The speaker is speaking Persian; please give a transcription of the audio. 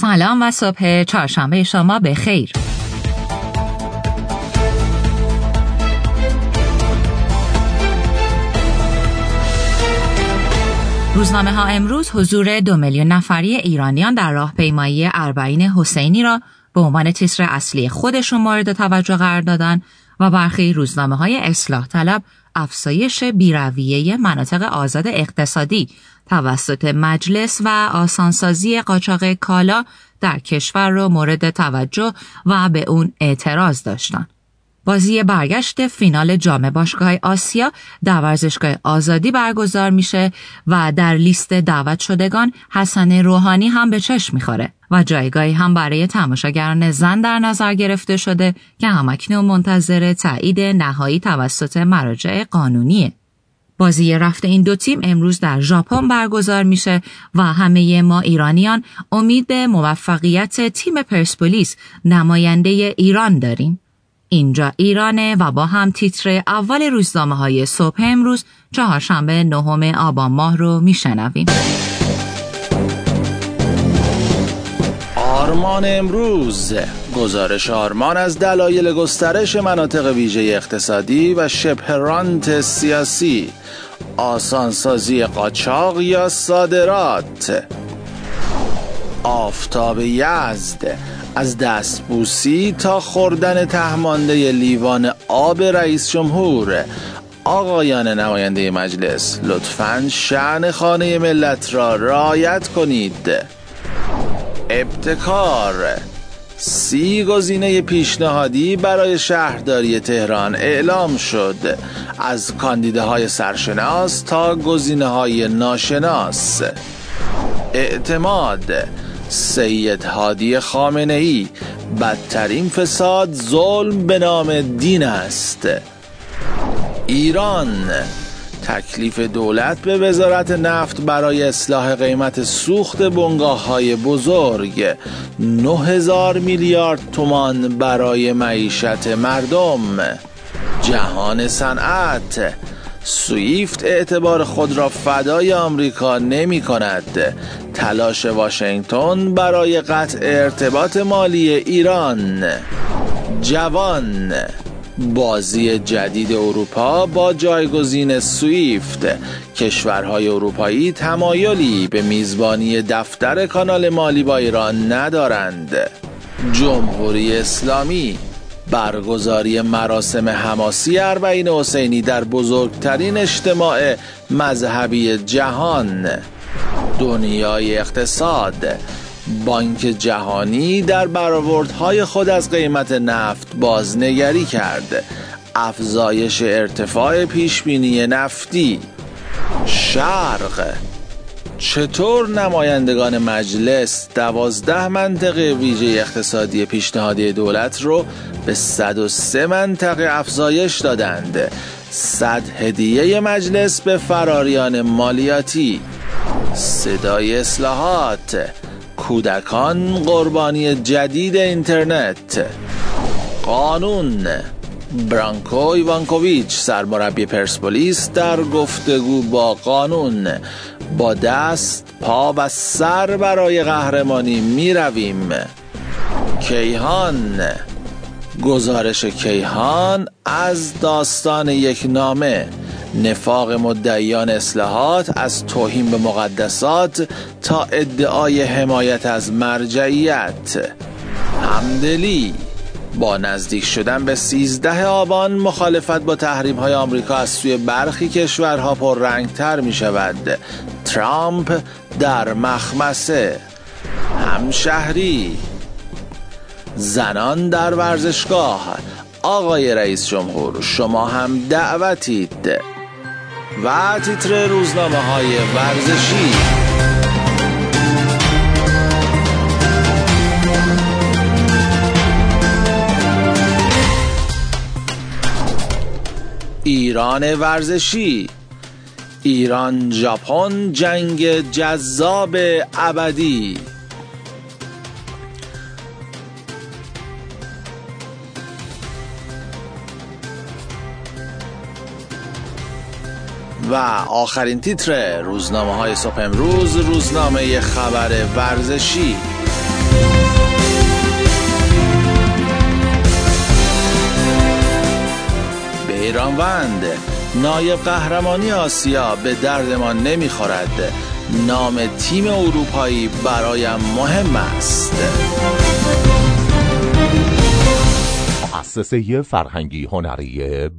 سلام و صبح چهارشنبه شما به خیر. روزنامه ها امروز حضور دو میلیون نفری ایرانیان در راهپیمایی اربعین حسینی را به عنوان تیتر اصلی خودشون مورد توجه قرار دادن و برخی روزنامه های اصلاح طلب افزایش بیرویه مناطق آزاد اقتصادی توسط مجلس و آسانسازی قاچاق کالا در کشور را مورد توجه و به اون اعتراض داشتند. بازی برگشت فینال جام باشگاه آسیا در ورزشگاه آزادی برگزار میشه و در لیست دعوت شدگان حسن روحانی هم به چشم می‌خوره و جایگاهی هم برای تماشاگران زن در نظر گرفته شده که همکنون منتظر تایید نهایی توسط مراجع قانونیه. بازی رفت این دو تیم امروز در ژاپن برگزار میشه و همه ما ایرانیان امید به موفقیت تیم پرسپولیس نماینده ایران داریم. اینجا ایرانه و با هم تیتر اول روزنامه های صبح امروز چهارشنبه نهم آبان ماه رو میشنویم. آرمان امروز. گزارش آرمان از دلایل گسترش مناطق ویژه اقتصادی و شبه سیاسی. آسانسازی قاچاق یا صادرات. آفتاب یزد از دستبوسی تا خوردن تهمانده لیوان آب رئیس جمهور. آقایان نماینده مجلس لطفا شعن خانه ملت را رعایت کنید. ابتکار سی گزینه پیشنهادی برای شهرداری تهران اعلام شد. از کاندیده های سرشناس تا گزینه های ناشناس. اعتماد سید هادی خامنه ای بدترین فساد ظلم به نام دین است. ایران. تکلیف دولت به وزارت نفت برای اصلاح قیمت سوخت بنگاه های بزرگ. 9000 میلیارد تومان برای معیشت مردم. جهان صنعت. سویفت اعتبار خود را فدای آمریکا نمی کند. تلاش واشنگتن برای قطع ارتباط مالی ایران. جوان. بازی جدید اروپا با جایگزین سویفت کشورهای اروپایی تمایلی به میزبانی دفتر کانال مالی با ایران ندارند. جمهوری اسلامی. برگزاری مراسم حماسی اربعین حسینی در بزرگترین اجتماع مذهبی جهان. دنیای اقتصاد. بانک جهانی در برآوردهای خود از قیمت نفت بازنگری کرد. افزایش ارتفاع پیشبینی نفتی. شرق. چطور نمایندگان مجلس دوازده منطقه ویژه اقتصادی پیشنهادی دولت رو به 103 منطقه افزایش دادند؟ صد هدیه مجلس به فراریان مالیاتی. صدای اصلاحات. کودکان قربانی جدید اینترنت. قانون. برانکو ایوانکوویچ سرمربی پرسپولیس در گفتگو با قانون. با دست پا و سر برای قهرمانی می رویم کیهان. گزارش کیهان از داستان یک نامه. نفاق مدعیان اصلاحات از توهین به مقدسات تا ادعای حمایت از مرجعیت. همدلی. با نزدیک شدن به 13 آبان مخالفت با تحریم های آمریکا از سوی برخی کشورها پر تر می شود ترامپ در مخمسه. همشهری. زنان در ورزشگاه. آقای رئیس جمهور شما هم دعوتید. و تیتر روزنامه های ورزشی. ایران ورزشی. ایران ژاپن جنگ جذاب ابدی. و آخرین تیتر روزنامه های صبح امروز روزنامه خبر ورزشی. بیرانوند نایب قهرمانی آسیا به درد ما نمی‌خورد. نام تیم اروپایی برایم مهم است. مؤسسه فرهنگی هنری